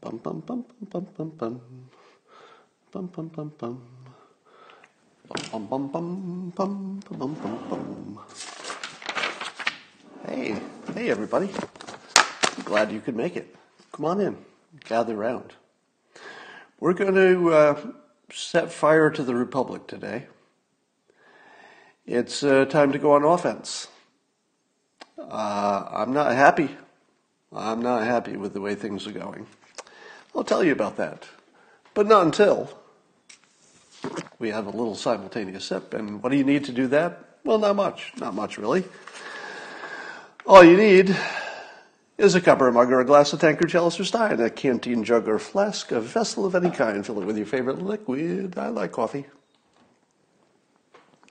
Bum bum bum bum bum bum bum bum bum bum bum bum bum bum bum bum bum. Hey, hey everybody! glad you could make it. Come on in, gather round. We're going to uh, set fire to the republic today. It's uh, time to go on offense. Uh, I'm not happy. I'm not happy with the way things are going. I'll tell you about that. But not until we have a little simultaneous sip. And what do you need to do that? Well, not much. Not much, really. All you need is a cup or a mug or a glass, a tankard, chalice or stein, a canteen, jug or flask, a vessel of any kind. Fill it with your favorite liquid. I like coffee.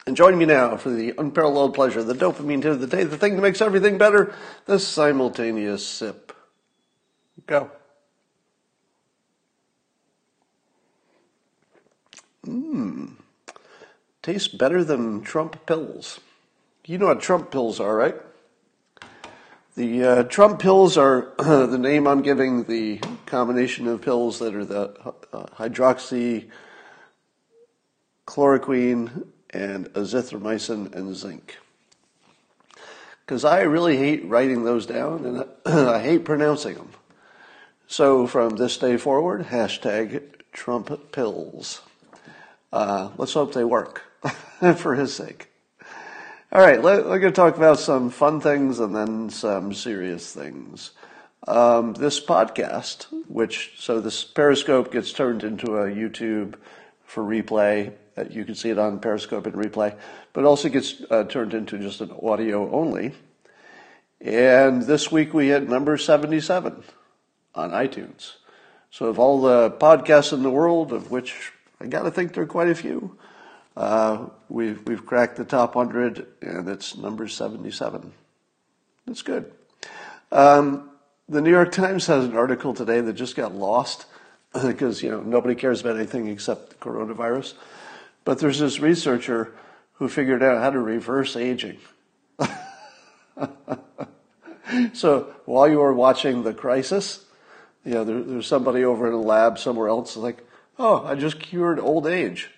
And join me now for the unparalleled pleasure, the dopamine hit of the day, the thing that makes everything better, the simultaneous sip. Go. Mmm. Tastes better than Trump pills. You know what Trump pills are, right? The uh, Trump pills are the name I'm giving the combination of pills that are the uh, hydroxy, chloroquine, and azithromycin and zinc. Because I really hate writing those down and I hate pronouncing them. So from this day forward, hashtag Trump pills. Uh, let's hope they work for his sake. All right, let, we're going to talk about some fun things and then some serious things. Um, this podcast, which so this Periscope gets turned into a YouTube for replay. You can see it on Periscope and replay, but also gets uh, turned into just an audio only. And this week we hit number 77 on iTunes. So of all the podcasts in the world, of which I got to think there are quite a few. Uh, we've we've cracked the top hundred, and it's number seventy-seven. That's good. Um, the New York Times has an article today that just got lost because you know nobody cares about anything except coronavirus. But there's this researcher who figured out how to reverse aging. so while you were watching the crisis, you know, there, there's somebody over in a lab somewhere else like, Oh, I just cured old age.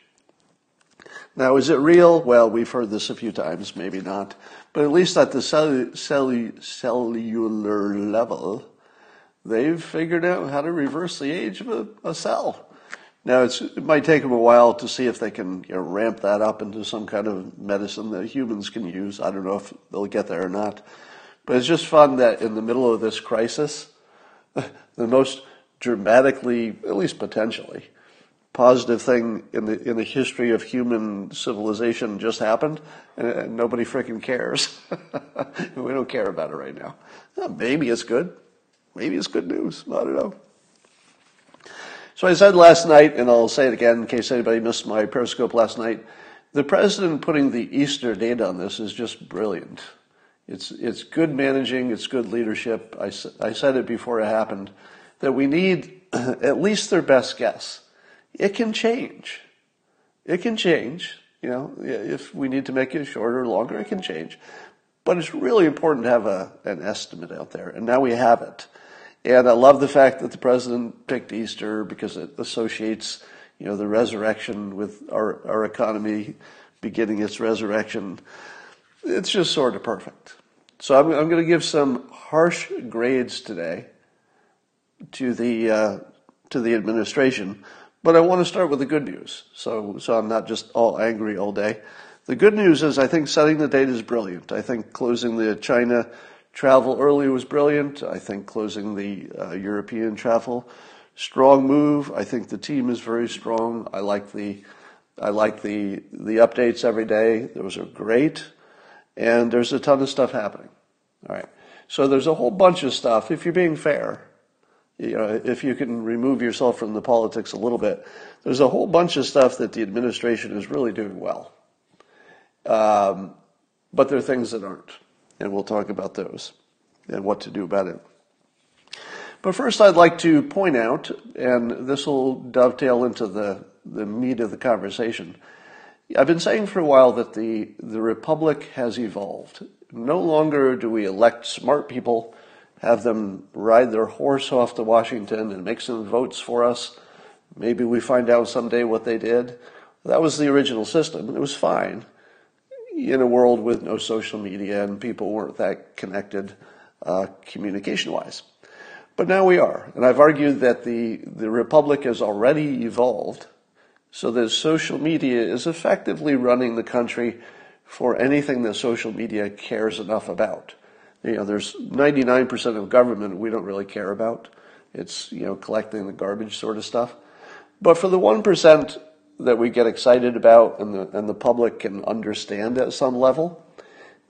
Now, is it real? Well, we've heard this a few times, maybe not. But at least at the cellu- cellu- cellular level, they've figured out how to reverse the age of a, a cell. Now, it might take them a while to see if they can you know, ramp that up into some kind of medicine that humans can use. I don't know if they'll get there or not. But it's just fun that in the middle of this crisis, the most dramatically, at least potentially, positive thing in the in the history of human civilization just happened, and, nobody freaking cares. we don't care about it right now. Maybe it's good. Maybe it's good news. I don't know. So I said last night, and I'll say it again in case anybody missed my Periscope last night. The president putting the Easter date on this is just brilliant. It's it's good managing. It's good leadership. I, I said it before it happened that we need at least their best guess it can change. It can change. You know, if we need to make it shorter or longer, it can change. But it's really important to have a, an estimate out there, and now we have it. And I love the fact that the president picked Easter because it associates, you know, the resurrection with our, our economy beginning its resurrection. It's just sort of perfect. So I'm, I'm going to give some harsh grades today to the uh, to the administration but I want to start with the good news, so, so I'm not just all angry all day. The good news is I think setting the date is brilliant. I think closing the China travel early was brilliant. I think closing the uh, European travel, strong move. I think the team is very strong. I like the, I like the, the updates every day. Those are great. And there's a ton of stuff happening. All right. So there's a whole bunch of stuff, if you're being fair, you know, if you can remove yourself from the politics a little bit, there's a whole bunch of stuff that the administration is really doing well. Um, but there are things that aren't, and we'll talk about those and what to do about it. But first, I'd like to point out, and this will dovetail into the, the meat of the conversation. I've been saying for a while that the, the republic has evolved. No longer do we elect smart people have them ride their horse off to Washington and make some votes for us. Maybe we find out someday what they did. That was the original system. It was fine in a world with no social media and people weren't that connected uh, communication wise. But now we are. And I've argued that the, the Republic has already evolved so that social media is effectively running the country for anything that social media cares enough about. You know, there's 99% of government we don't really care about. It's, you know, collecting the garbage sort of stuff. But for the 1% that we get excited about and the, and the public can understand at some level,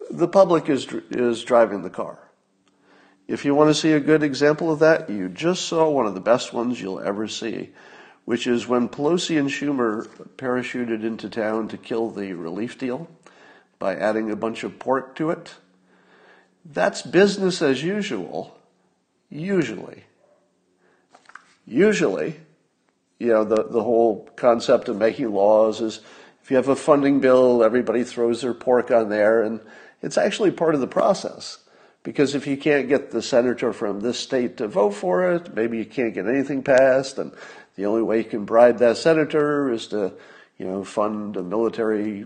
the public is, is driving the car. If you want to see a good example of that, you just saw one of the best ones you'll ever see, which is when Pelosi and Schumer parachuted into town to kill the relief deal by adding a bunch of pork to it. That's business as usual, usually. Usually, you know, the, the whole concept of making laws is if you have a funding bill, everybody throws their pork on there, and it's actually part of the process. Because if you can't get the senator from this state to vote for it, maybe you can't get anything passed, and the only way you can bribe that senator is to, you know, fund a military,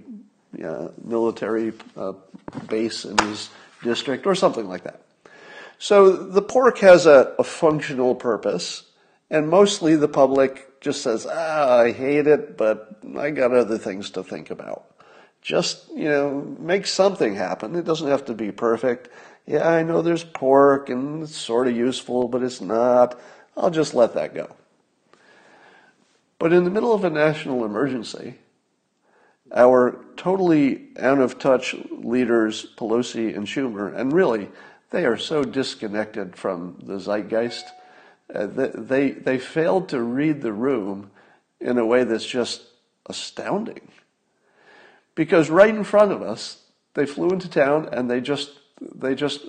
uh, military uh, base in his district or something like that. So the pork has a, a functional purpose, and mostly the public just says, ah, I hate it, but I got other things to think about. Just, you know, make something happen. It doesn't have to be perfect yeah, I know there's pork and it's sort of useful, but it's not. I'll just let that go. But in the middle of a national emergency, our totally out of touch leaders, Pelosi and Schumer, and really, they are so disconnected from the zeitgeist. Uh, they, they failed to read the room in a way that's just astounding. Because right in front of us, they flew into town and they just they just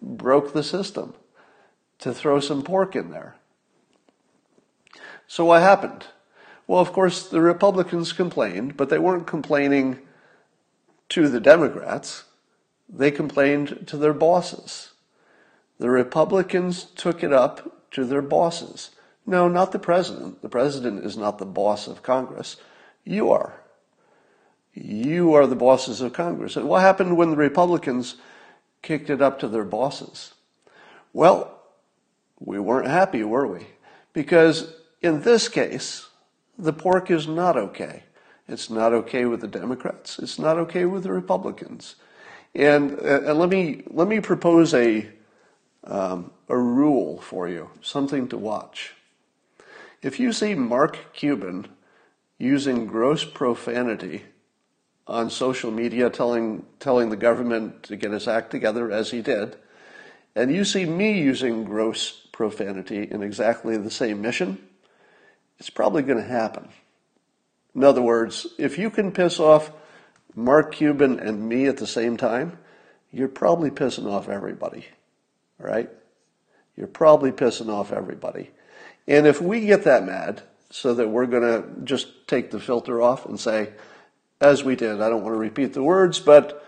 broke the system to throw some pork in there. So what happened? Well, of course, the Republicans complained, but they weren't complaining to the Democrats. They complained to their bosses. The Republicans took it up to their bosses. No, not the president. The president is not the boss of Congress. You are. You are the bosses of Congress. And what happened when the Republicans kicked it up to their bosses. Well, we weren't happy, were we? Because in this case, the pork is not okay. It's not okay with the Democrats. It's not okay with the Republicans. And, uh, and let me let me propose a um, a rule for you, something to watch. If you see Mark Cuban using gross profanity on social media telling, telling the government to get its act together as he did. And you see me using gross profanity in exactly the same mission, it's probably going to happen. In other words, if you can piss off Mark Cuban and me at the same time, you're probably pissing off everybody, right? You're probably pissing off everybody. And if we get that mad so that we're going to just take the filter off and say, as we did. I don't want to repeat the words, but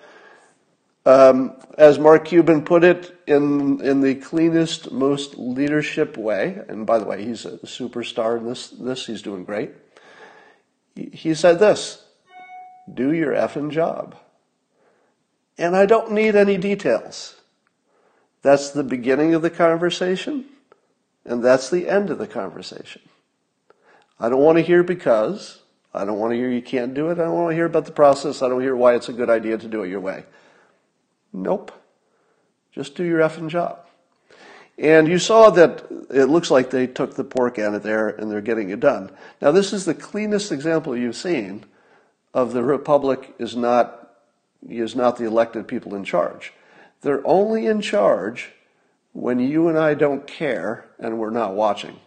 um, as Mark Cuban put it, in in the cleanest, most leadership way. And by the way, he's a superstar in this. This he's doing great. He, he said this: "Do your effing job." And I don't need any details. That's the beginning of the conversation, and that's the end of the conversation. I don't want to hear because. I don't want to hear you can't do it. I don't want to hear about the process. I don't hear why it's a good idea to do it your way. Nope. Just do your effing job. And you saw that it looks like they took the pork out of there and they're getting it done. Now, this is the cleanest example you've seen of the republic is not, is not the elected people in charge. They're only in charge when you and I don't care and we're not watching.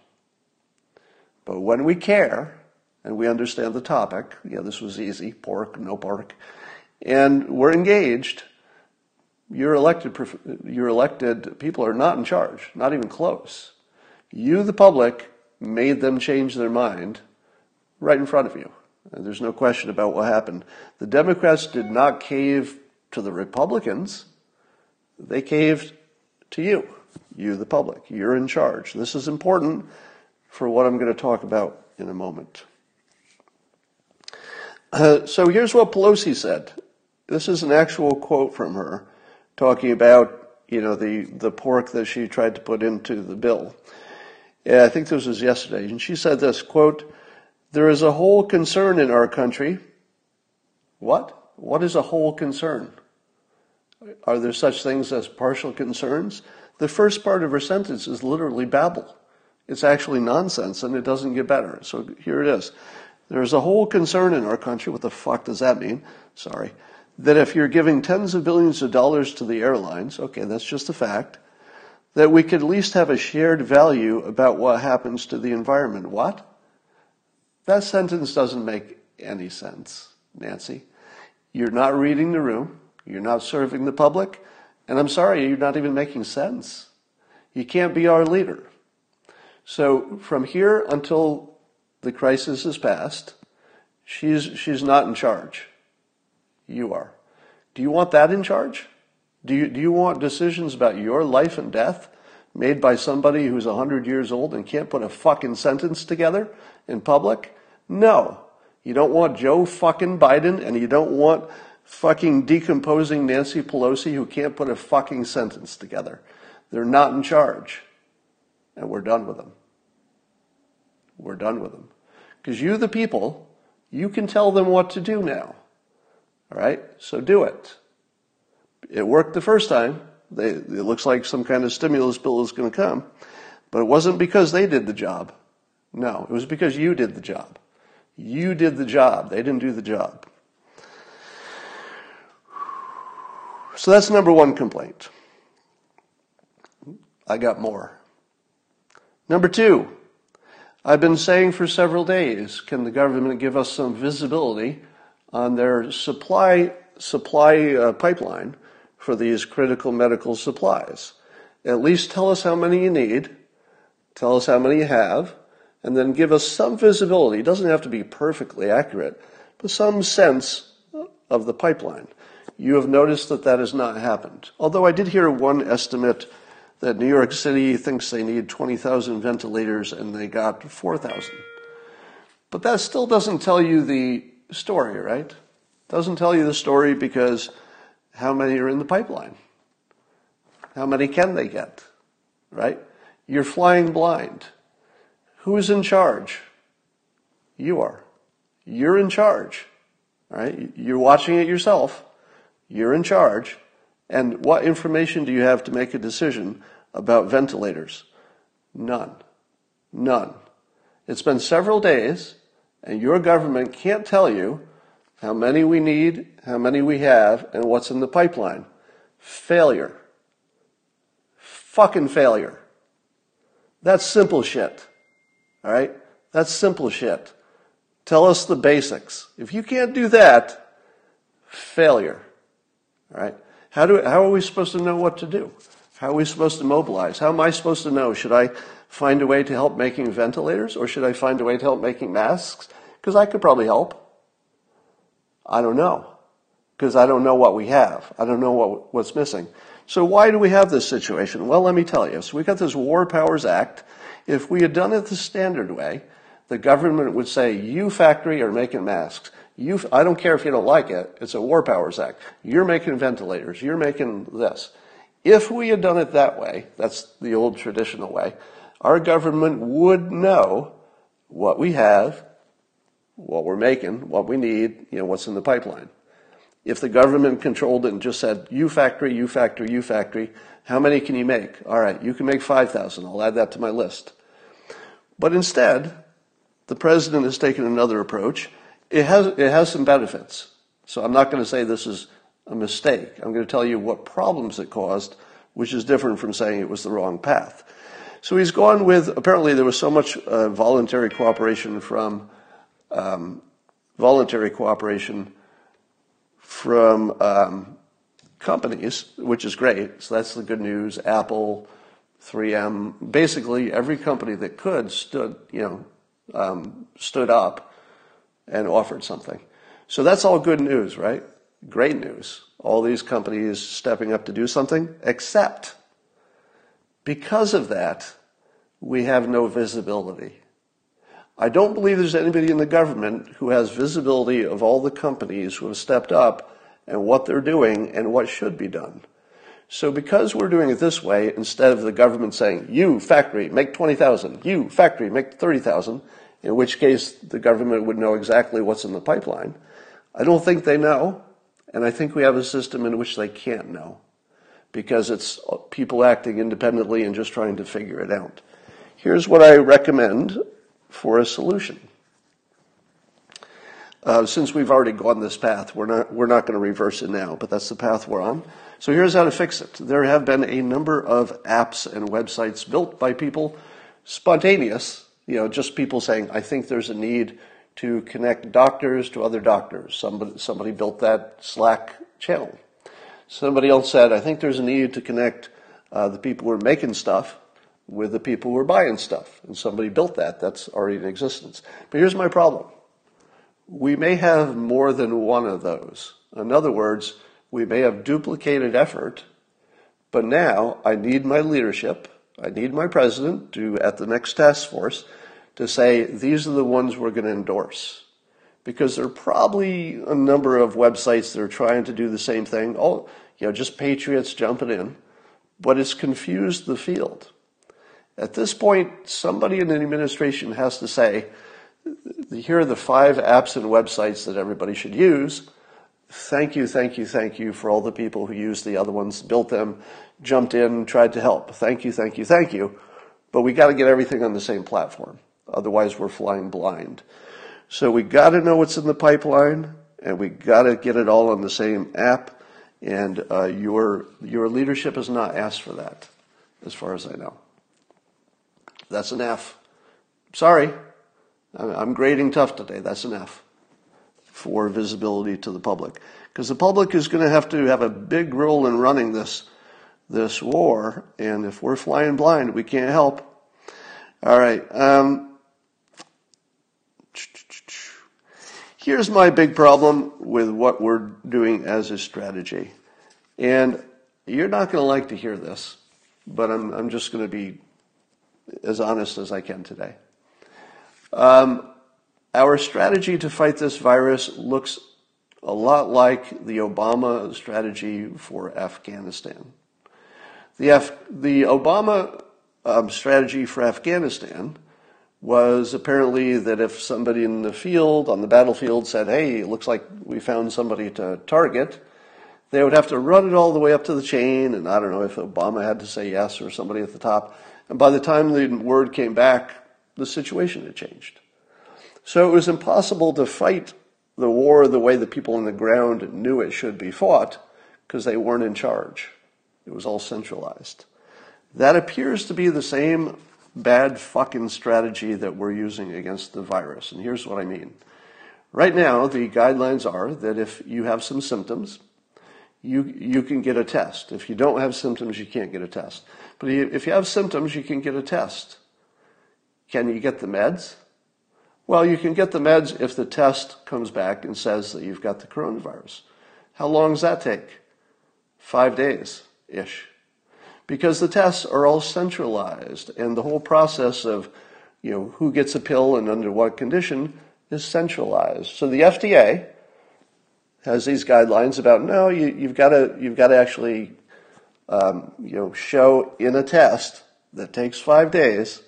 But when we care, and we understand the topic. Yeah, this was easy pork, no pork. And we're engaged. Your elected, your elected people are not in charge, not even close. You, the public, made them change their mind right in front of you. There's no question about what happened. The Democrats did not cave to the Republicans, they caved to you. You, the public. You're in charge. This is important for what I'm going to talk about in a moment. Uh, so here's what Pelosi said. This is an actual quote from her talking about, you know, the, the pork that she tried to put into the bill. I think this was yesterday. And she said this, quote, there is a whole concern in our country. What? What is a whole concern? Are there such things as partial concerns? The first part of her sentence is literally babble. It's actually nonsense and it doesn't get better. So here it is. There's a whole concern in our country. What the fuck does that mean? Sorry. That if you're giving tens of billions of dollars to the airlines, okay, that's just a fact, that we could at least have a shared value about what happens to the environment. What? That sentence doesn't make any sense, Nancy. You're not reading the room. You're not serving the public. And I'm sorry, you're not even making sense. You can't be our leader. So from here until the crisis is past, she's, she's not in charge. You are. Do you want that in charge? Do you, do you want decisions about your life and death made by somebody who's 100 years old and can't put a fucking sentence together in public? No. You don't want Joe fucking Biden and you don't want fucking decomposing Nancy Pelosi who can't put a fucking sentence together. They're not in charge. And we're done with them. We're done with them. Because you, the people, you can tell them what to do now. All right? So do it. It worked the first time. They, it looks like some kind of stimulus bill is going to come. But it wasn't because they did the job. No, it was because you did the job. You did the job. They didn't do the job. So that's number one complaint. I got more. Number two, I've been saying for several days, can the government give us some visibility on their supply supply uh, pipeline for these critical medical supplies? At least tell us how many you need, tell us how many you have, and then give us some visibility. It doesn't have to be perfectly accurate, but some sense of the pipeline. You have noticed that that has not happened. Although I did hear one estimate that New York City thinks they need 20,000 ventilators and they got 4,000. But that still doesn't tell you the story, right? Doesn't tell you the story because how many are in the pipeline? How many can they get? Right? You're flying blind. Who's in charge? You are. You're in charge. Right? You're watching it yourself. You're in charge. And what information do you have to make a decision about ventilators? None. None. It's been several days, and your government can't tell you how many we need, how many we have, and what's in the pipeline. Failure. Fucking failure. That's simple shit. All right? That's simple shit. Tell us the basics. If you can't do that, failure. All right? How, do, how are we supposed to know what to do? How are we supposed to mobilize? How am I supposed to know? Should I find a way to help making ventilators or should I find a way to help making masks? Because I could probably help. I don't know. Because I don't know what we have. I don't know what, what's missing. So why do we have this situation? Well, let me tell you. So we got this War Powers Act. If we had done it the standard way, the government would say, you factory are making masks. You, I don't care if you don't like it. It's a War Powers Act. You're making ventilators. You're making this. If we had done it that way, that's the old traditional way, our government would know what we have, what we're making, what we need, you know, what's in the pipeline. If the government controlled it and just said, you factory, you factory, you factory, how many can you make? All right, you can make 5,000. I'll add that to my list. But instead, the president has taken another approach it has, it has some benefits. So I'm not going to say this is a mistake. I'm going to tell you what problems it caused, which is different from saying it was the wrong path. So he's gone with, apparently there was so much uh, voluntary cooperation from, um, voluntary cooperation from um, companies, which is great. So that's the good news. Apple, 3M, basically every company that could stood, you know, um, stood up and offered something. So that's all good news, right? Great news. All these companies stepping up to do something, except Because of that, we have no visibility. I don't believe there's anybody in the government who has visibility of all the companies who have stepped up and what they're doing and what should be done. So because we're doing it this way, instead of the government saying, you factory, make 20,000, you factory, make 30,000, in which case the government would know exactly what's in the pipeline, I don't think they know. And I think we have a system in which they can't know because it's people acting independently and just trying to figure it out. Here's what I recommend for a solution. Uh, since we've already gone this path, we're not, we're not going to reverse it now, but that's the path we're on. So here's how to fix it. There have been a number of apps and websites built by people, spontaneous, you know, just people saying, I think there's a need to connect doctors to other doctors. Somebody, somebody built that Slack channel. Somebody else said, I think there's a need to connect uh, the people who are making stuff with the people who are buying stuff. And somebody built that. That's already in existence. But here's my problem. We may have more than one of those. In other words, we may have duplicated effort, but now I need my leadership. I need my president to, at the next task force, to say, these are the ones we're going to endorse. Because there are probably a number of websites that are trying to do the same thing. Oh, you know, just patriots jumping in. But it's confused the field. At this point, somebody in the administration has to say, here are the five apps and websites that everybody should use. Thank you, thank you, thank you for all the people who used the other ones, built them, jumped in, tried to help. Thank you, thank you, thank you. But we got to get everything on the same platform. Otherwise, we're flying blind. So we got to know what's in the pipeline, and we got to get it all on the same app. And uh, your your leadership has not asked for that, as far as I know. That's an F. Sorry, I'm grading tough today. That's an F for visibility to the public. Because the public is going to have to have a big role in running this, this war. And if we're flying blind, we can't help. All right. Um, here's my big problem with what we're doing as a strategy. And you're not going to like to hear this, but I'm, I'm just going to be as honest as I can today. Um, our strategy to fight this virus looks a lot like the Obama strategy for Afghanistan. The, Af- the Obama um, strategy for Afghanistan was apparently that if somebody in the field, on the battlefield, said, hey, it looks like we found somebody to target, they would have to run it all the way up to the chain, and I don't know if Obama had to say yes or somebody at the top. And by the time the word came back, the situation had changed. So it was impossible to fight the war the way the people on the ground knew it should be fought because they weren't in charge. It was all centralized. That appears to be the same bad fucking strategy that we're using against the virus. And here's what I mean. Right now, the guidelines are that if you have some symptoms, you, you can get a test. If you don't have symptoms, you can't get a test. But if you have symptoms, you can get a test. Can you get the meds? Well, you can get the meds if the test comes back and says that you've got the coronavirus. How long does that take? Five days ish. Because the tests are all centralized and the whole process of you know, who gets a pill and under what condition is centralized. So the FDA has these guidelines about no, you, have got to you've got to actually um, you know show in a test that takes five days.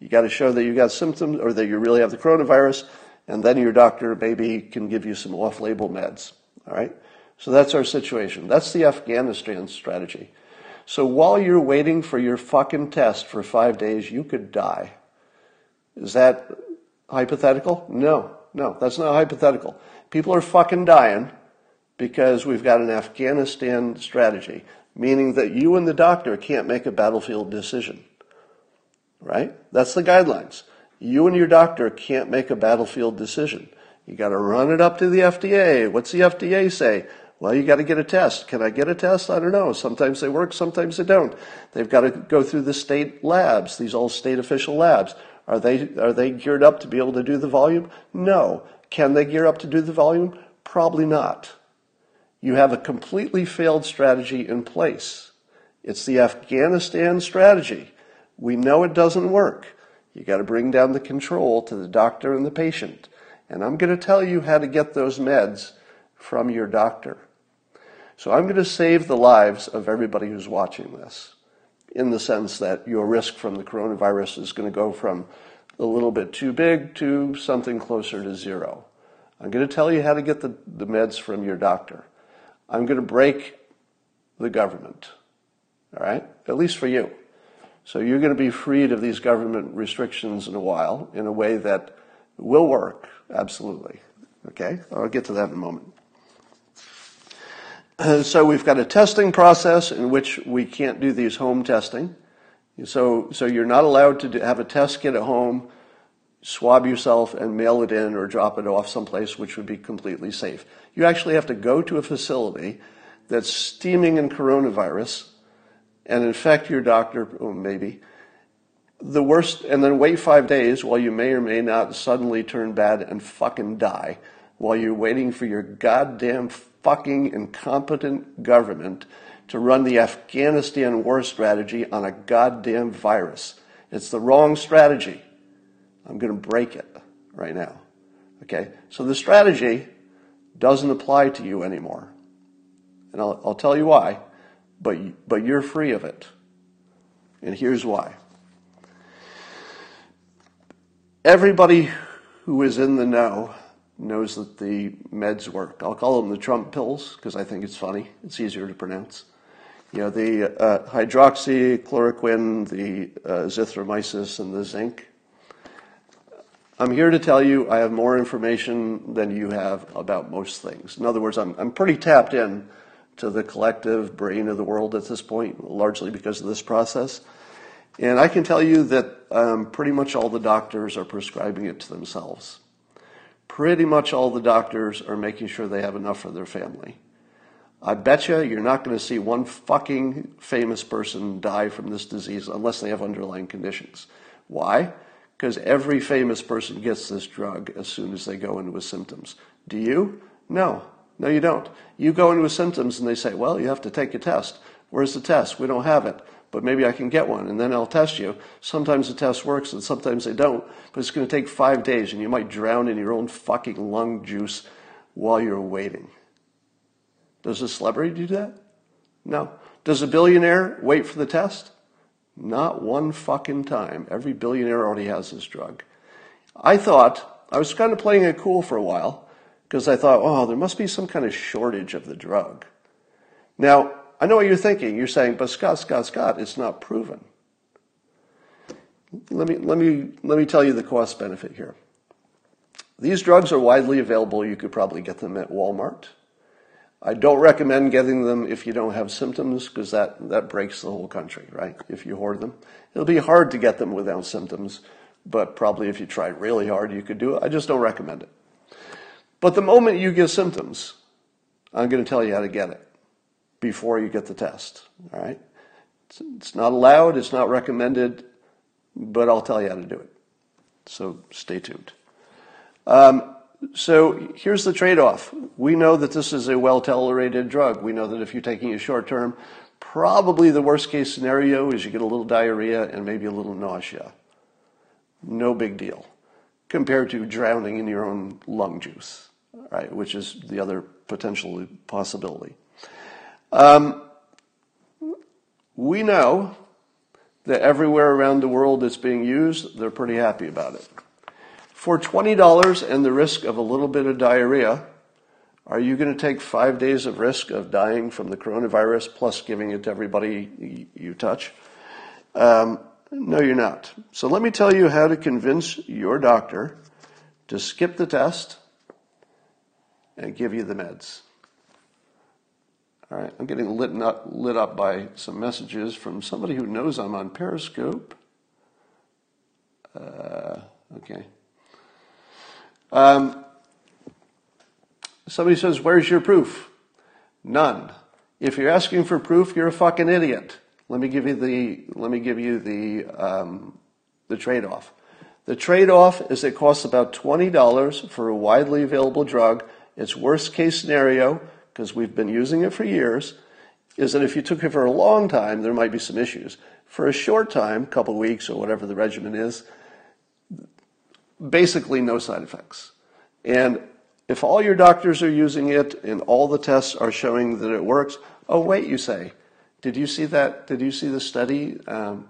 You got to show that you got symptoms or that you really have the coronavirus, and then your doctor maybe can give you some off-label meds. All right. So that's our situation. That's the Afghanistan strategy. So while you're waiting for your fucking test for five days, you could die. Is that hypothetical? No, no, that's not hypothetical. People are fucking dying because we've got an Afghanistan strategy, meaning that you and the doctor can't make a battlefield decision. Right? That's the guidelines. You and your doctor can't make a battlefield decision. You got to run it up to the FDA. What's the FDA say? Well, you got to get a test. Can I get a test? I don't know. Sometimes they work, sometimes they don't. They've got to go through the state labs, these all state official labs. Are they, are they geared up to be able to do the volume? No. Can they gear up to do the volume? Probably not. You have a completely failed strategy in place. It's the Afghanistan strategy. We know it doesn't work. You got to bring down the control to the doctor and the patient. And I'm going to tell you how to get those meds from your doctor. So I'm going to save the lives of everybody who's watching this in the sense that your risk from the coronavirus is going to go from a little bit too big to something closer to zero. I'm going to tell you how to get the, the meds from your doctor. I'm going to break the government. All right? At least for you. So you're going to be freed of these government restrictions in a while in a way that will work. Absolutely. Okay? I'll get to that in a moment. So we've got a testing process in which we can't do these home testing. So, so you're not allowed to have a test kit at home, swab yourself, and mail it in or drop it off someplace which would be completely safe. You actually have to go to a facility that's steaming in coronavirus and infect your doctor, or maybe, the worst, and then wait five days while you may or may not suddenly turn bad and fucking die while you're waiting for your goddamn fucking incompetent government to run the Afghanistan war strategy on a goddamn virus. It's the wrong strategy. I'm going to break it right now. Okay? So the strategy doesn't apply to you anymore. And I'll, I'll tell you why, but, but you're free of it. And here's why. Everybody who is in the know knows that the meds work. I'll call them the Trump pills because I think it's funny. It's easier to pronounce. You know, the uh, hydroxychloroquine, the uh, and the zinc. I'm here to tell you I have more information than you have about most things. In other words, I'm, I'm pretty tapped in to the collective brain of the world at this point, largely because of this process. And I can tell you that um, pretty much all the doctors are prescribing it to themselves pretty much all the doctors are making sure they have enough for their family. I bet you you're not going to see one fucking famous person die from this disease unless they have underlying conditions. Why? Because every famous person gets this drug as soon as they go into with symptoms. Do you? No. No, you don't. You go into with symptoms and they say, well, you have to take a test. Where's the test? We don't have it but maybe I can get one and then I'll test you. Sometimes the test works and sometimes they don't, but it's going to take five days and you might drown in your own fucking lung juice while you're waiting. Does a celebrity do that? No. Does a billionaire wait for the test? Not one fucking time. Every billionaire already has this drug. I thought, I was kind of playing it cool for a while because I thought, oh, there must be some kind of shortage of the drug. Now, I know what you're thinking. You're saying, but Scott, Scott, Scott, it's not proven. Let me, let me, let me tell you the cost benefit here. These drugs are widely available. You could probably get them at Walmart. I don't recommend getting them if you don't have symptoms because that, that breaks the whole country, right? If you hoard them. It'll be hard to get them without symptoms, but probably if you try really hard, you could do it. I just don't recommend it. But the moment you get symptoms, I'm going to tell you how to get it before you get the test. All right? It's, it's not allowed, it's not recommended, but I'll tell you how to do it. So stay tuned. Um, so here's the trade off. We know that this is a well tolerated drug. We know that if you're taking it short term, probably the worst case scenario is you get a little diarrhea and maybe a little nausea. No big deal compared to drowning in your own lung juice, right? Which is the other potential possibility. Um, we know that everywhere around the world it's being used, they're pretty happy about it. For $20 and the risk of a little bit of diarrhea, are you going to take five days of risk of dying from the coronavirus plus giving it to everybody you touch? Um, no, you're not. So let me tell you how to convince your doctor to skip the test and give you the meds. All right, I'm getting lit up, lit up by some messages from somebody who knows I'm on Periscope. Uh, okay. Um, somebody says, Where's your proof? None. If you're asking for proof, you're a fucking idiot. Let me give you the, let me give you the, um, the trade off. The trade off is it costs about $20 for a widely available drug. It's worst case scenario because we've been using it for years. is that if you took it for a long time, there might be some issues. For a short time, a couple weeks or whatever the regimen is, basically no side effects. And if all your doctors are using it and all the tests are showing that it works, oh wait, you say, did you see that? Did you see the study um,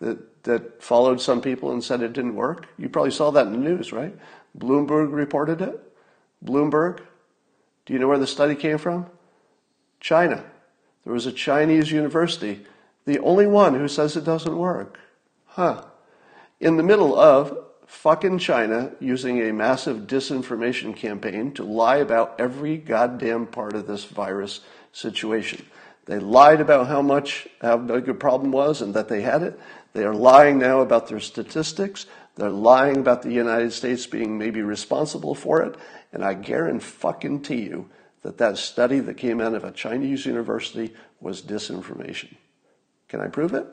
that that followed some people and said it didn't work? You probably saw that in the news, right? Bloomberg reported it. Bloomberg. Do you know where the study came from? China. There was a Chinese university, the only one who says it doesn't work. Huh. In the middle of fucking China using a massive disinformation campaign to lie about every goddamn part of this virus situation. They lied about how much, how big a problem was and that they had it. They are lying now about their statistics. They're lying about the United States being maybe responsible for it. And I guarantee you that that study that came out of a Chinese university was disinformation. Can I prove it?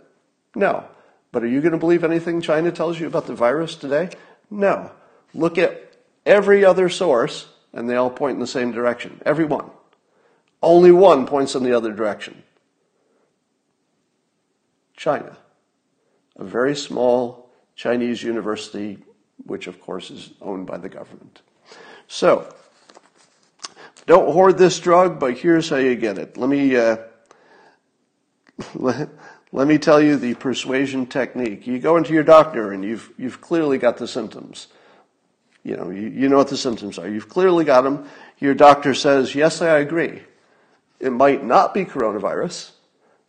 No. But are you going to believe anything China tells you about the virus today? No. Look at every other source, and they all point in the same direction. Every one. Only one points in the other direction. China. A very small Chinese university, which of course is owned by the government. So, don't hoard this drug, but here's how you get it. Let me, uh, let me tell you the persuasion technique. You go into your doctor and you've, you've clearly got the symptoms. You know, you, you know what the symptoms are. You've clearly got them. Your doctor says, yes, I agree. It might not be coronavirus,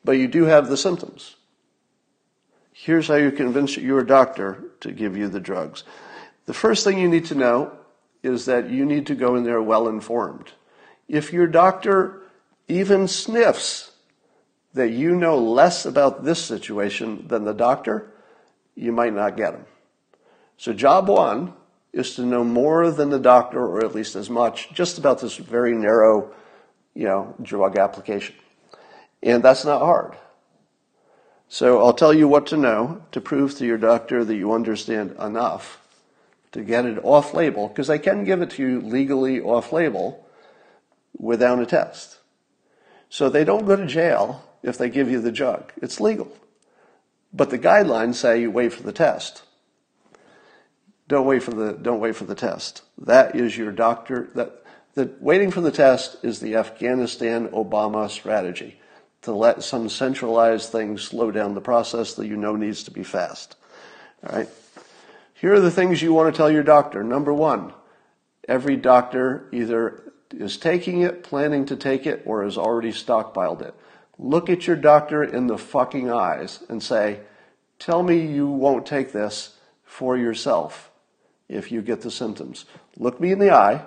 but you do have the symptoms. Here's how you convince your doctor to give you the drugs. The first thing you need to know is that you need to go in there well informed. If your doctor even sniffs that you know less about this situation than the doctor, you might not get them. So, job one is to know more than the doctor, or at least as much, just about this very narrow, you know, drug application. And that's not hard. So, I'll tell you what to know to prove to your doctor that you understand enough to get it off label, because I can give it to you legally off label without a test. So, they don't go to jail if they give you the jug. It's legal. But the guidelines say you wait for the test. Don't wait for the don't wait for the test. That is your doctor that that waiting for the test is the Afghanistan Obama strategy to let some centralized thing slow down the process that you know needs to be fast. All right. Here are the things you want to tell your doctor. Number one, every doctor either is taking it, planning to take it, or has already stockpiled it. Look at your doctor in the fucking eyes and say, Tell me you won't take this for yourself if you get the symptoms. Look me in the eye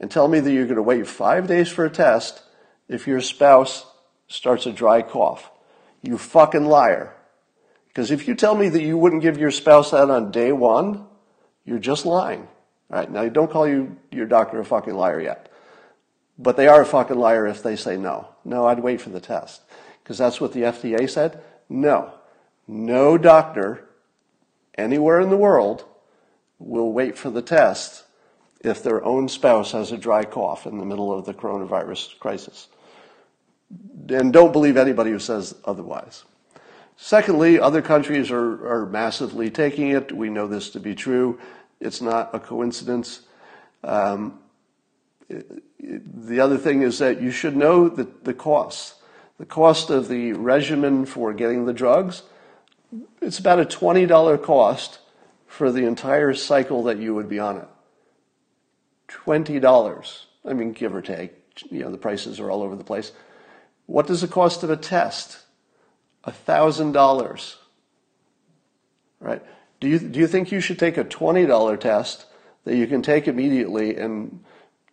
and tell me that you're going to wait five days for a test if your spouse starts a dry cough. You fucking liar. Because if you tell me that you wouldn't give your spouse that on day one, you're just lying. All right, now don't call you your doctor a fucking liar yet. But they are a fucking liar if they say no. No, I'd wait for the test. Because that's what the FDA said. No. No doctor anywhere in the world will wait for the test if their own spouse has a dry cough in the middle of the coronavirus crisis. And don't believe anybody who says otherwise. Secondly, other countries are, are massively taking it. We know this to be true. It's not a coincidence. Um, the other thing is that you should know the, the costs. The cost of the regimen for getting the drugs, it's about a $20 cost for the entire cycle that you would be on it. $20. I mean, give or take. You know, the prices are all over the place. What does the cost of a test? $1,000. Right? Do you, do you think you should take a $20 test that you can take immediately and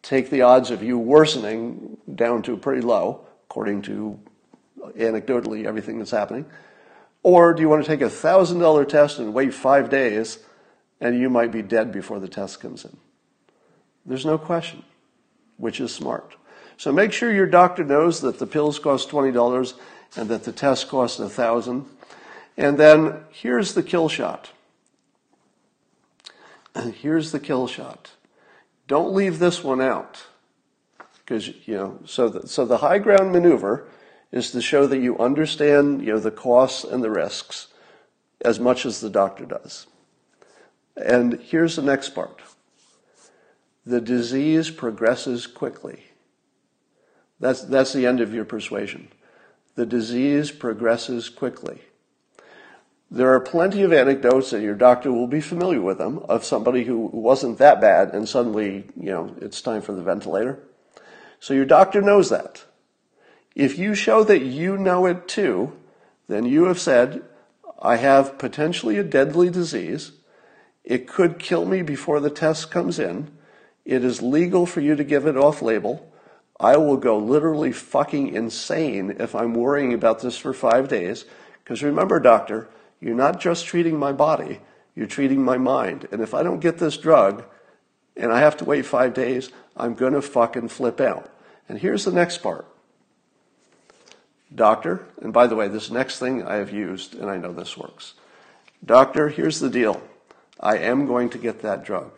take the odds of you worsening down to pretty low, according to anecdotally everything that's happening? Or do you want to take a $1,000 test and wait five days and you might be dead before the test comes in? There's no question, which is smart. So make sure your doctor knows that the pills cost $20 and that the test costs 1000 And then here's the kill shot. Here's the kill shot. Don't leave this one out. Because, you know, so the, so the high ground maneuver is to show that you understand you know, the costs and the risks as much as the doctor does. And here's the next part the disease progresses quickly. That's, that's the end of your persuasion. The disease progresses quickly. There are plenty of anecdotes, and your doctor will be familiar with them, of somebody who wasn't that bad and suddenly, you know, it's time for the ventilator. So your doctor knows that. If you show that you know it too, then you have said, I have potentially a deadly disease. It could kill me before the test comes in. It is legal for you to give it off label. I will go literally fucking insane if I'm worrying about this for five days. Because remember, doctor, you're not just treating my body, you're treating my mind. And if I don't get this drug and I have to wait five days, I'm going to fucking flip out. And here's the next part. Doctor, and by the way, this next thing I have used, and I know this works. Doctor, here's the deal. I am going to get that drug.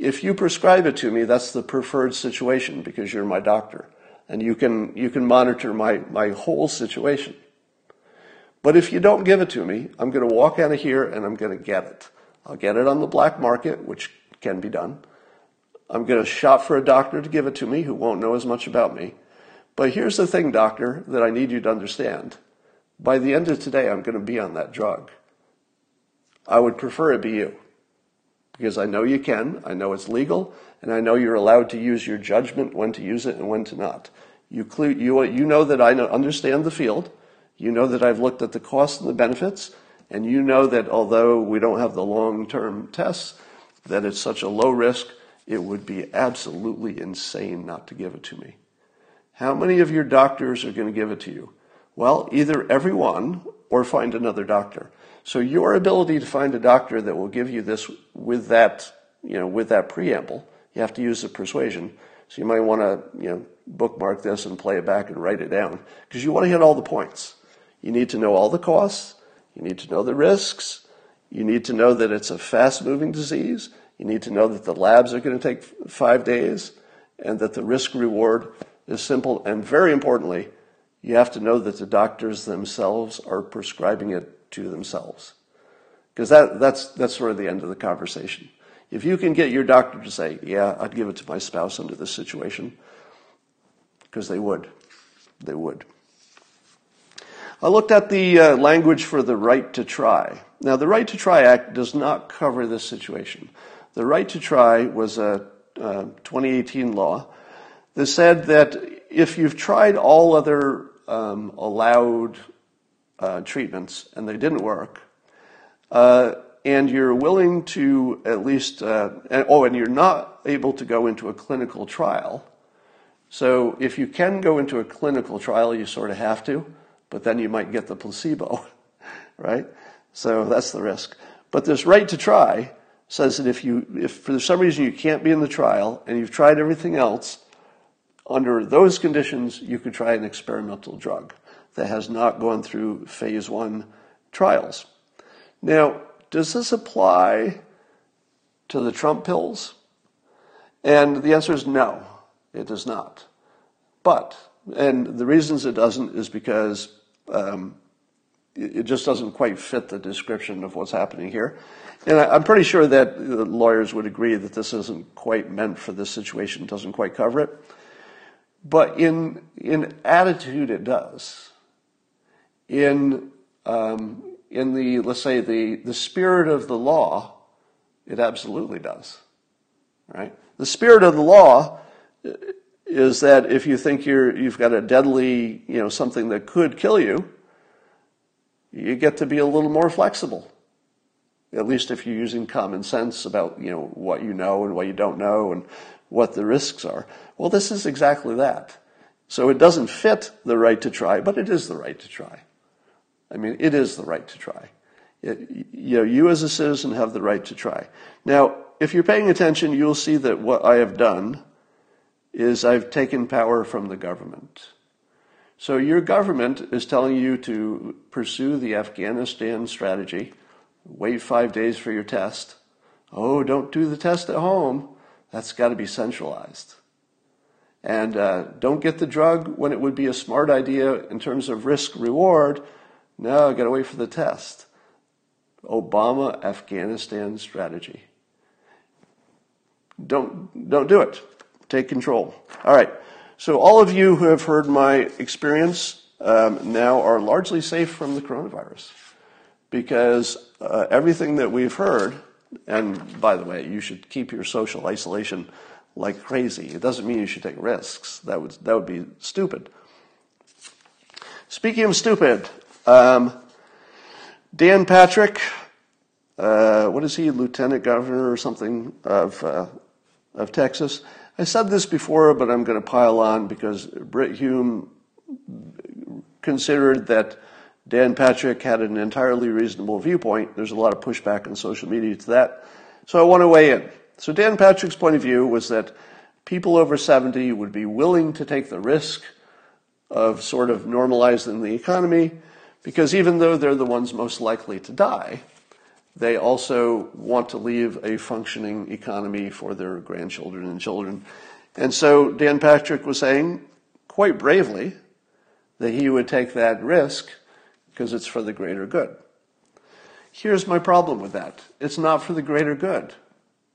If you prescribe it to me, that's the preferred situation because you're my doctor. And you can, you can monitor my, my whole situation. But if you don't give it to me, I'm going to walk out of here and I'm going to get it. I'll get it on the black market, which can be done. I'm going to shop for a doctor to give it to me who won't know as much about me. But here's the thing, doctor, that I need you to understand. By the end of today, I'm going to be on that drug. I would prefer it be you. Because I know you can, I know it's legal, and I know you're allowed to use your judgment when to use it and when to not. You, you, you know that I understand the field, you know that I've looked at the costs and the benefits, and you know that although we don't have the long term tests, that it's such a low risk, it would be absolutely insane not to give it to me. How many of your doctors are going to give it to you? Well, either everyone or find another doctor. So your ability to find a doctor that will give you this with that, you know, with that preamble, you have to use the persuasion. So you might want to, you know, bookmark this and play it back and write it down because you want to hit all the points. You need to know all the costs. You need to know the risks. You need to know that it's a fast moving disease. You need to know that the labs are going to take five days and that the risk reward is simple. And very importantly, you have to know that the doctors themselves are prescribing it to themselves. Because that, that's, that's sort of the end of the conversation. If you can get your doctor to say, yeah, I'd give it to my spouse under this situation, because they would. They would. I looked at the uh, language for the right to try. Now, the Right to Try Act does not cover this situation. The Right to Try was a, a 2018 law that said that if you've tried all other um, allowed uh, treatments and they didn't work, uh, and you're willing to at least, uh, and, oh, and you're not able to go into a clinical trial. So if you can go into a clinical trial, you sort of have to, but then you might get the placebo, right? So that's the risk. But this right to try says that if you, if for some reason you can't be in the trial and you've tried everything else, under those conditions, you could try an experimental drug that has not gone through phase one trials. Now, does this apply to the Trump pills? And the answer is no, it does not. But, and the reasons it doesn't is because um, it just doesn't quite fit the description of what's happening here. And I'm pretty sure that the lawyers would agree that this isn't quite meant for this situation, doesn't quite cover it. But in, in attitude, it does. In, um, in the, let's say, the, the spirit of the law, it absolutely does. Right? The spirit of the law is that if you think you're, you've got a deadly, you know, something that could kill you, you get to be a little more flexible. At least if you're using common sense about, you know, what you know and what you don't know and what the risks are. Well, this is exactly that. So it doesn't fit the right to try, but it is the right to try. I mean, it is the right to try. It, you know, you as a citizen have the right to try. Now, if you're paying attention, you'll see that what I have done is I've taken power from the government. So your government is telling you to pursue the Afghanistan strategy, wait five days for your test. Oh, don't do the test at home. That's got to be centralized. and uh, don't get the drug when it would be a smart idea in terms of risk reward. No, got to wait for the test. Obama Afghanistan strategy. Don't, don't do it. Take control. All right. So all of you who have heard my experience um, now are largely safe from the coronavirus because uh, everything that we've heard, and by the way, you should keep your social isolation like crazy. It doesn't mean you should take risks. That would that would be stupid. Speaking of stupid, um, Dan Patrick, uh, what is he, lieutenant governor or something of uh, of Texas? I said this before, but I'm going to pile on because Brit Hume considered that Dan Patrick had an entirely reasonable viewpoint. There's a lot of pushback on social media to that. So I want to weigh in. So Dan Patrick's point of view was that people over 70 would be willing to take the risk of sort of normalizing the economy because even though they're the ones most likely to die, they also want to leave a functioning economy for their grandchildren and children. And so Dan Patrick was saying, quite bravely, that he would take that risk because it's for the greater good. Here's my problem with that it's not for the greater good.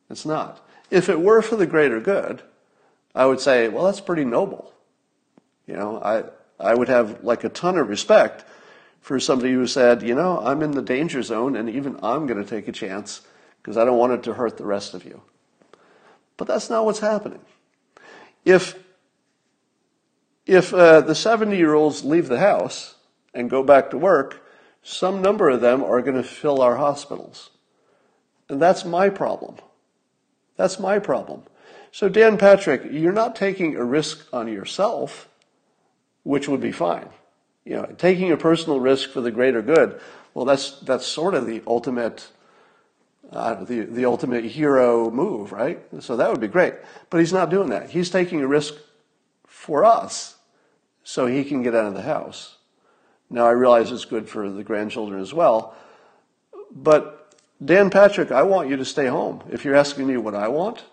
It's not. If it were for the greater good, I would say, well, that's pretty noble. You know, I, I would have like a ton of respect for somebody who said, you know, I'm in the danger zone and even I'm going to take a chance because I don't want it to hurt the rest of you. But that's not what's happening. If, if uh, the 70 year olds leave the house and go back to work, some number of them are going to fill our hospitals. And that's my problem. That's my problem. So, Dan Patrick, you're not taking a risk on yourself, which would be fine. You know, taking a personal risk for the greater good. Well, that's that's sort of the ultimate, uh, the the ultimate hero move, right? So that would be great. But he's not doing that. He's taking a risk for us, so he can get out of the house. Now I realize it's good for the grandchildren as well, but Dan Patrick, I want you to stay home. If you're asking me what I want,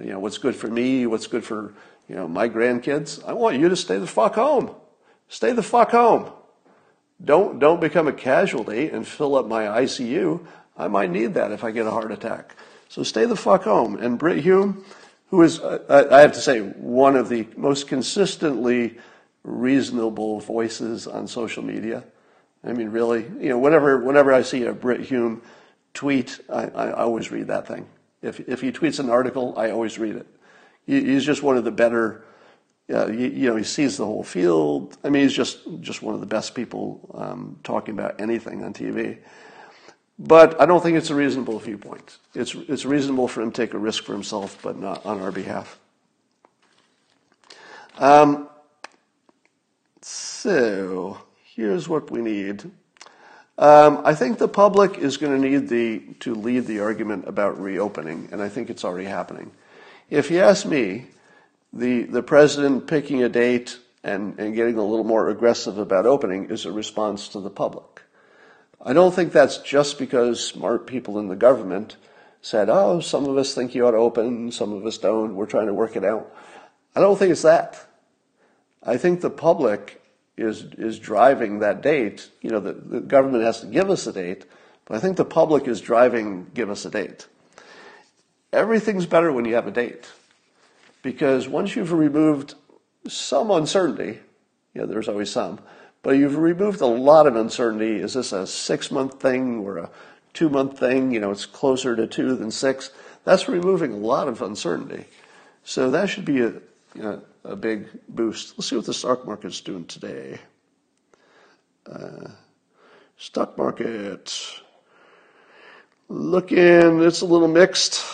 you know, what's good for me, what's good for, you know, my grandkids, I want you to stay the fuck home. Stay the fuck home. Don't, don't become a casualty and fill up my ICU. I might need that if I get a heart attack. So stay the fuck home. And Brit Hume, who is, uh, I have to say, one of the most consistently reasonable voices on social media. I mean, really, you know, whenever, whenever I see a Brit Hume tweet, I, I always read that thing. If, if he tweets an article, I always read it. He, he's just one of the better, you, you, know, he sees the whole field. I mean, he's just, just one of the best people um, talking about anything on TV. But I don't think it's a reasonable viewpoint. It's, it's reasonable for him to take a risk for himself, but not on our behalf. Um, so, here's what we need. Um, I think the public is going to need the, to lead the argument about reopening, and I think it's already happening. If you ask me, the, the president picking a date and, and getting a little more aggressive about opening is a response to the public. I don't think that's just because smart people in the government said, oh, some of us think you ought to open, some of us don't, we're trying to work it out. I don't think it's that. I think the public is, is driving that date. You know, the, the government has to give us a date, but I think the public is driving give us a date. Everything's better when you have a date because once you've removed some uncertainty, yeah, there's always some, but you've removed a lot of uncertainty. Is this a six month thing or a two month thing? You know, it's closer to two than six. That's removing a lot of uncertainty. So that should be a, you know, a big boost. Let's see what the stock market's doing today. Uh, stock market looking, it's a little mixed.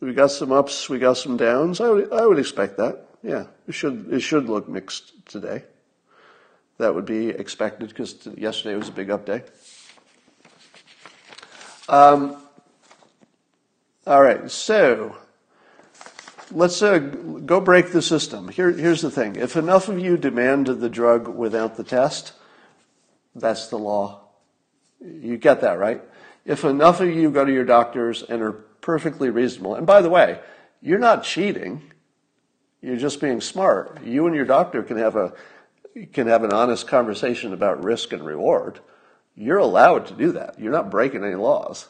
We got some ups, we got some downs. I would, I would expect that. Yeah, it should it should look mixed today. That would be expected because yesterday was a big up day. Um, all right, so let's uh, go break the system. Here, here's the thing if enough of you demand the drug without the test, that's the law. You get that, right? If enough of you go to your doctors and are perfectly reasonable, and by the way, you're not cheating. You're just being smart. You and your doctor can have a can have an honest conversation about risk and reward. You're allowed to do that. You're not breaking any laws.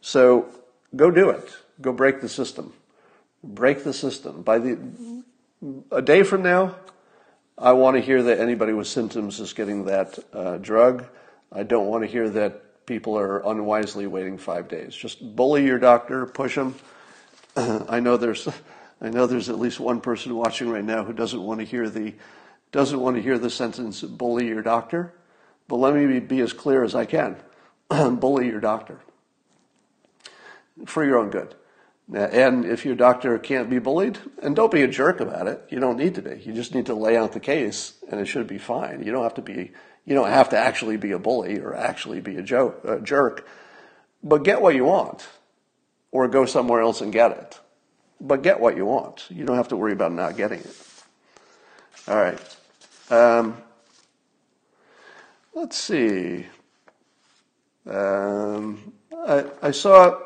So go do it. Go break the system. Break the system. By the a day from now, I want to hear that anybody with symptoms is getting that uh, drug. I don't want to hear that people are unwisely waiting five days. Just bully your doctor, push them. I know there's, I know there's at least one person watching right now who doesn't want to hear the, doesn't want to hear the sentence "bully your doctor." But let me be as clear as I can: bully your doctor for your own good. And if your doctor can't be bullied, and don't be a jerk about it. You don't need to be. You just need to lay out the case, and it should be fine. You don't have to be. You don't have to actually be a bully or actually be a, joke, a jerk. But get what you want, or go somewhere else and get it. But get what you want. You don't have to worry about not getting it. All right. Um, let's see. Um, I, I saw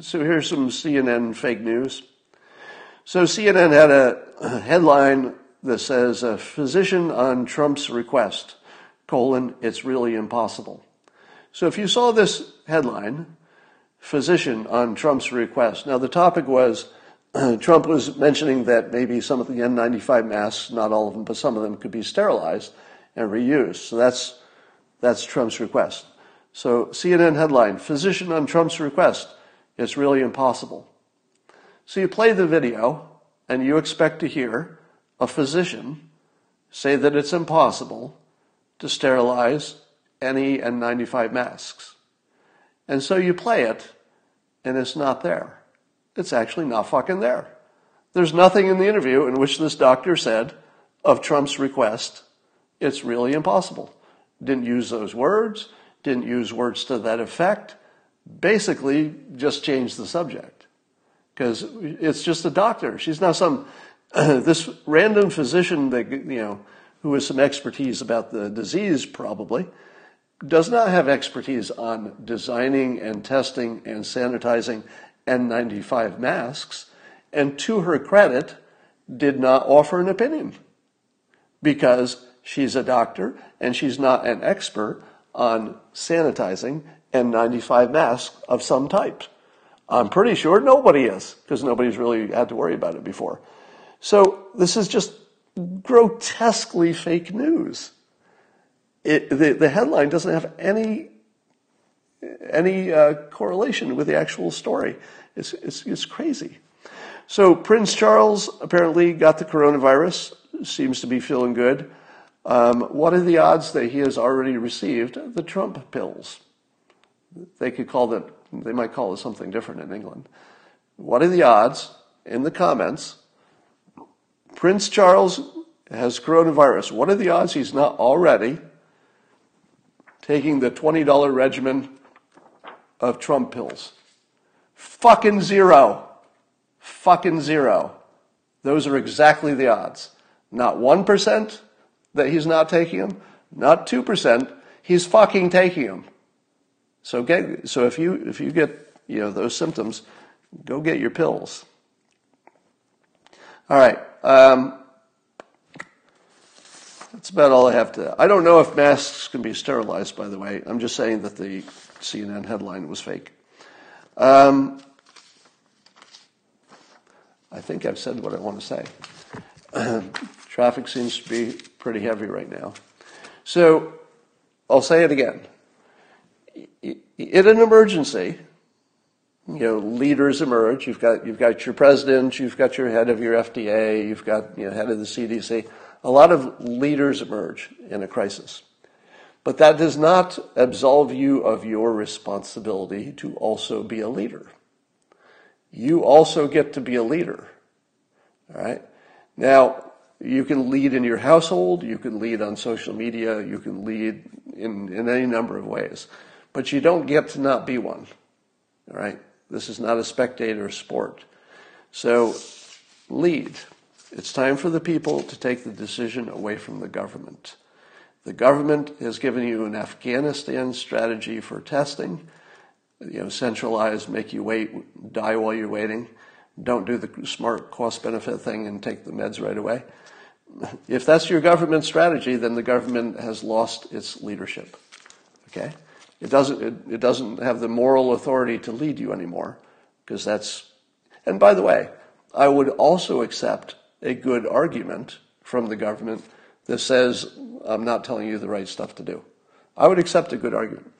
so here's some CNN fake news. So CNN had a headline that says, "A physician on Trump's request: colon It's really impossible." So if you saw this headline, "Physician on Trump's request," now the topic was Trump was mentioning that maybe some of the N95 masks, not all of them, but some of them, could be sterilized and reused. So that's that's Trump's request. So CNN headline: Physician on Trump's request it's really impossible. So you play the video and you expect to hear a physician say that it's impossible to sterilize any N95 masks. And so you play it and it's not there. It's actually not fucking there. There's nothing in the interview in which this doctor said of Trump's request, it's really impossible. Didn't use those words, didn't use words to that effect basically just changed the subject because it's just a doctor. She's not some this random physician that you know who has some expertise about the disease probably does not have expertise on designing and testing and sanitizing N95 masks and to her credit did not offer an opinion because she's a doctor and she's not an expert on sanitizing N95 masks of some type. I'm pretty sure nobody is because nobody's really had to worry about it before. So this is just grotesquely fake news. It, the, the headline doesn't have any any uh, correlation with the actual story. It's, it's, it's crazy. So Prince Charles apparently got the coronavirus, seems to be feeling good. Um, what are the odds that he has already received the Trump pills? They could call it, they might call it something different in England. What are the odds in the comments? Prince Charles has coronavirus. What are the odds he's not already taking the $20 regimen of Trump pills? Fucking zero. Fucking zero. Those are exactly the odds. Not 1% that he's not taking them, not 2%, he's fucking taking them. So get so if you if you get you know those symptoms, go get your pills. All right. Um, that's about all I have to. I don't know if masks can be sterilized. By the way, I'm just saying that the CNN headline was fake. Um, I think I've said what I want to say. Traffic seems to be pretty heavy right now. So I'll say it again in an emergency, you know, leaders emerge. You've got you've got your president, you've got your head of your FDA, you've got you know head of the CDC. A lot of leaders emerge in a crisis. But that does not absolve you of your responsibility to also be a leader. You also get to be a leader. All right? Now, you can lead in your household, you can lead on social media, you can lead in, in any number of ways but you don't get to not be one. All right? This is not a spectator sport. So lead. It's time for the people to take the decision away from the government. The government has given you an Afghanistan strategy for testing, you know, centralized, make you wait, die while you're waiting. don't do the smart cost benefit thing and take the meds right away. If that's your government strategy, then the government has lost its leadership. Okay? It doesn't, it, it doesn't have the moral authority to lead you anymore because that's, and by the way, I would also accept a good argument from the government that says, I'm not telling you the right stuff to do. I would accept a good argument.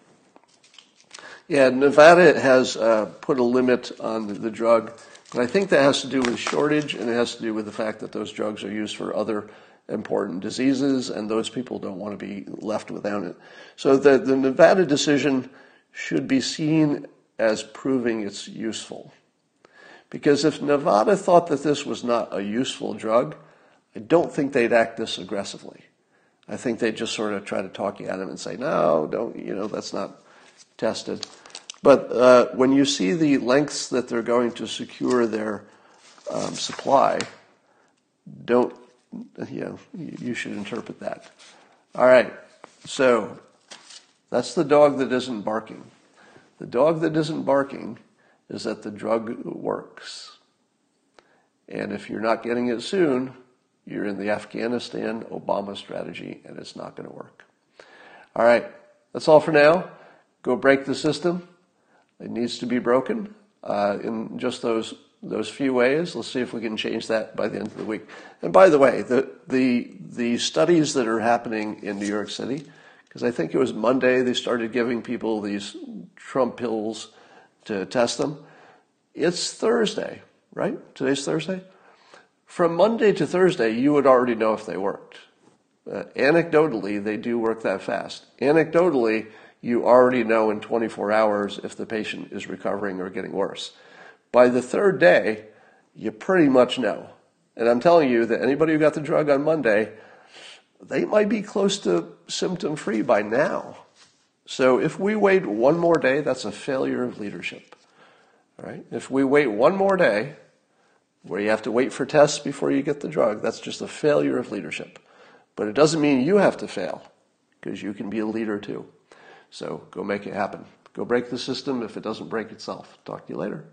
Yeah, Nevada has uh, put a limit on the, the drug, and I think that has to do with shortage, and it has to do with the fact that those drugs are used for other important diseases, and those people don't want to be left without it. So the, the Nevada decision should be seen as proving it's useful. Because if Nevada thought that this was not a useful drug, I don't think they'd act this aggressively. I think they'd just sort of try to talk you at him and say, no, don't, you know, that's not tested. But uh, when you see the lengths that they're going to secure their um, supply, don't, you know, you should interpret that. All right, so that's the dog that isn't barking. The dog that isn't barking is that the drug works. And if you're not getting it soon, you're in the Afghanistan Obama strategy and it's not going to work. All right, that's all for now. Go break the system. It needs to be broken uh, in just those those few ways. Let's see if we can change that by the end of the week. And by the way, the the the studies that are happening in New York City, because I think it was Monday they started giving people these Trump pills to test them. It's Thursday, right? Today's Thursday. From Monday to Thursday, you would already know if they worked. Uh, anecdotally, they do work that fast. Anecdotally, you already know in 24 hours if the patient is recovering or getting worse. By the third day, you pretty much know. And I'm telling you that anybody who got the drug on Monday, they might be close to symptom free by now. So if we wait one more day, that's a failure of leadership. All right? If we wait one more day, where you have to wait for tests before you get the drug, that's just a failure of leadership. But it doesn't mean you have to fail, because you can be a leader too. So go make it happen. Go break the system if it doesn't break itself. Talk to you later.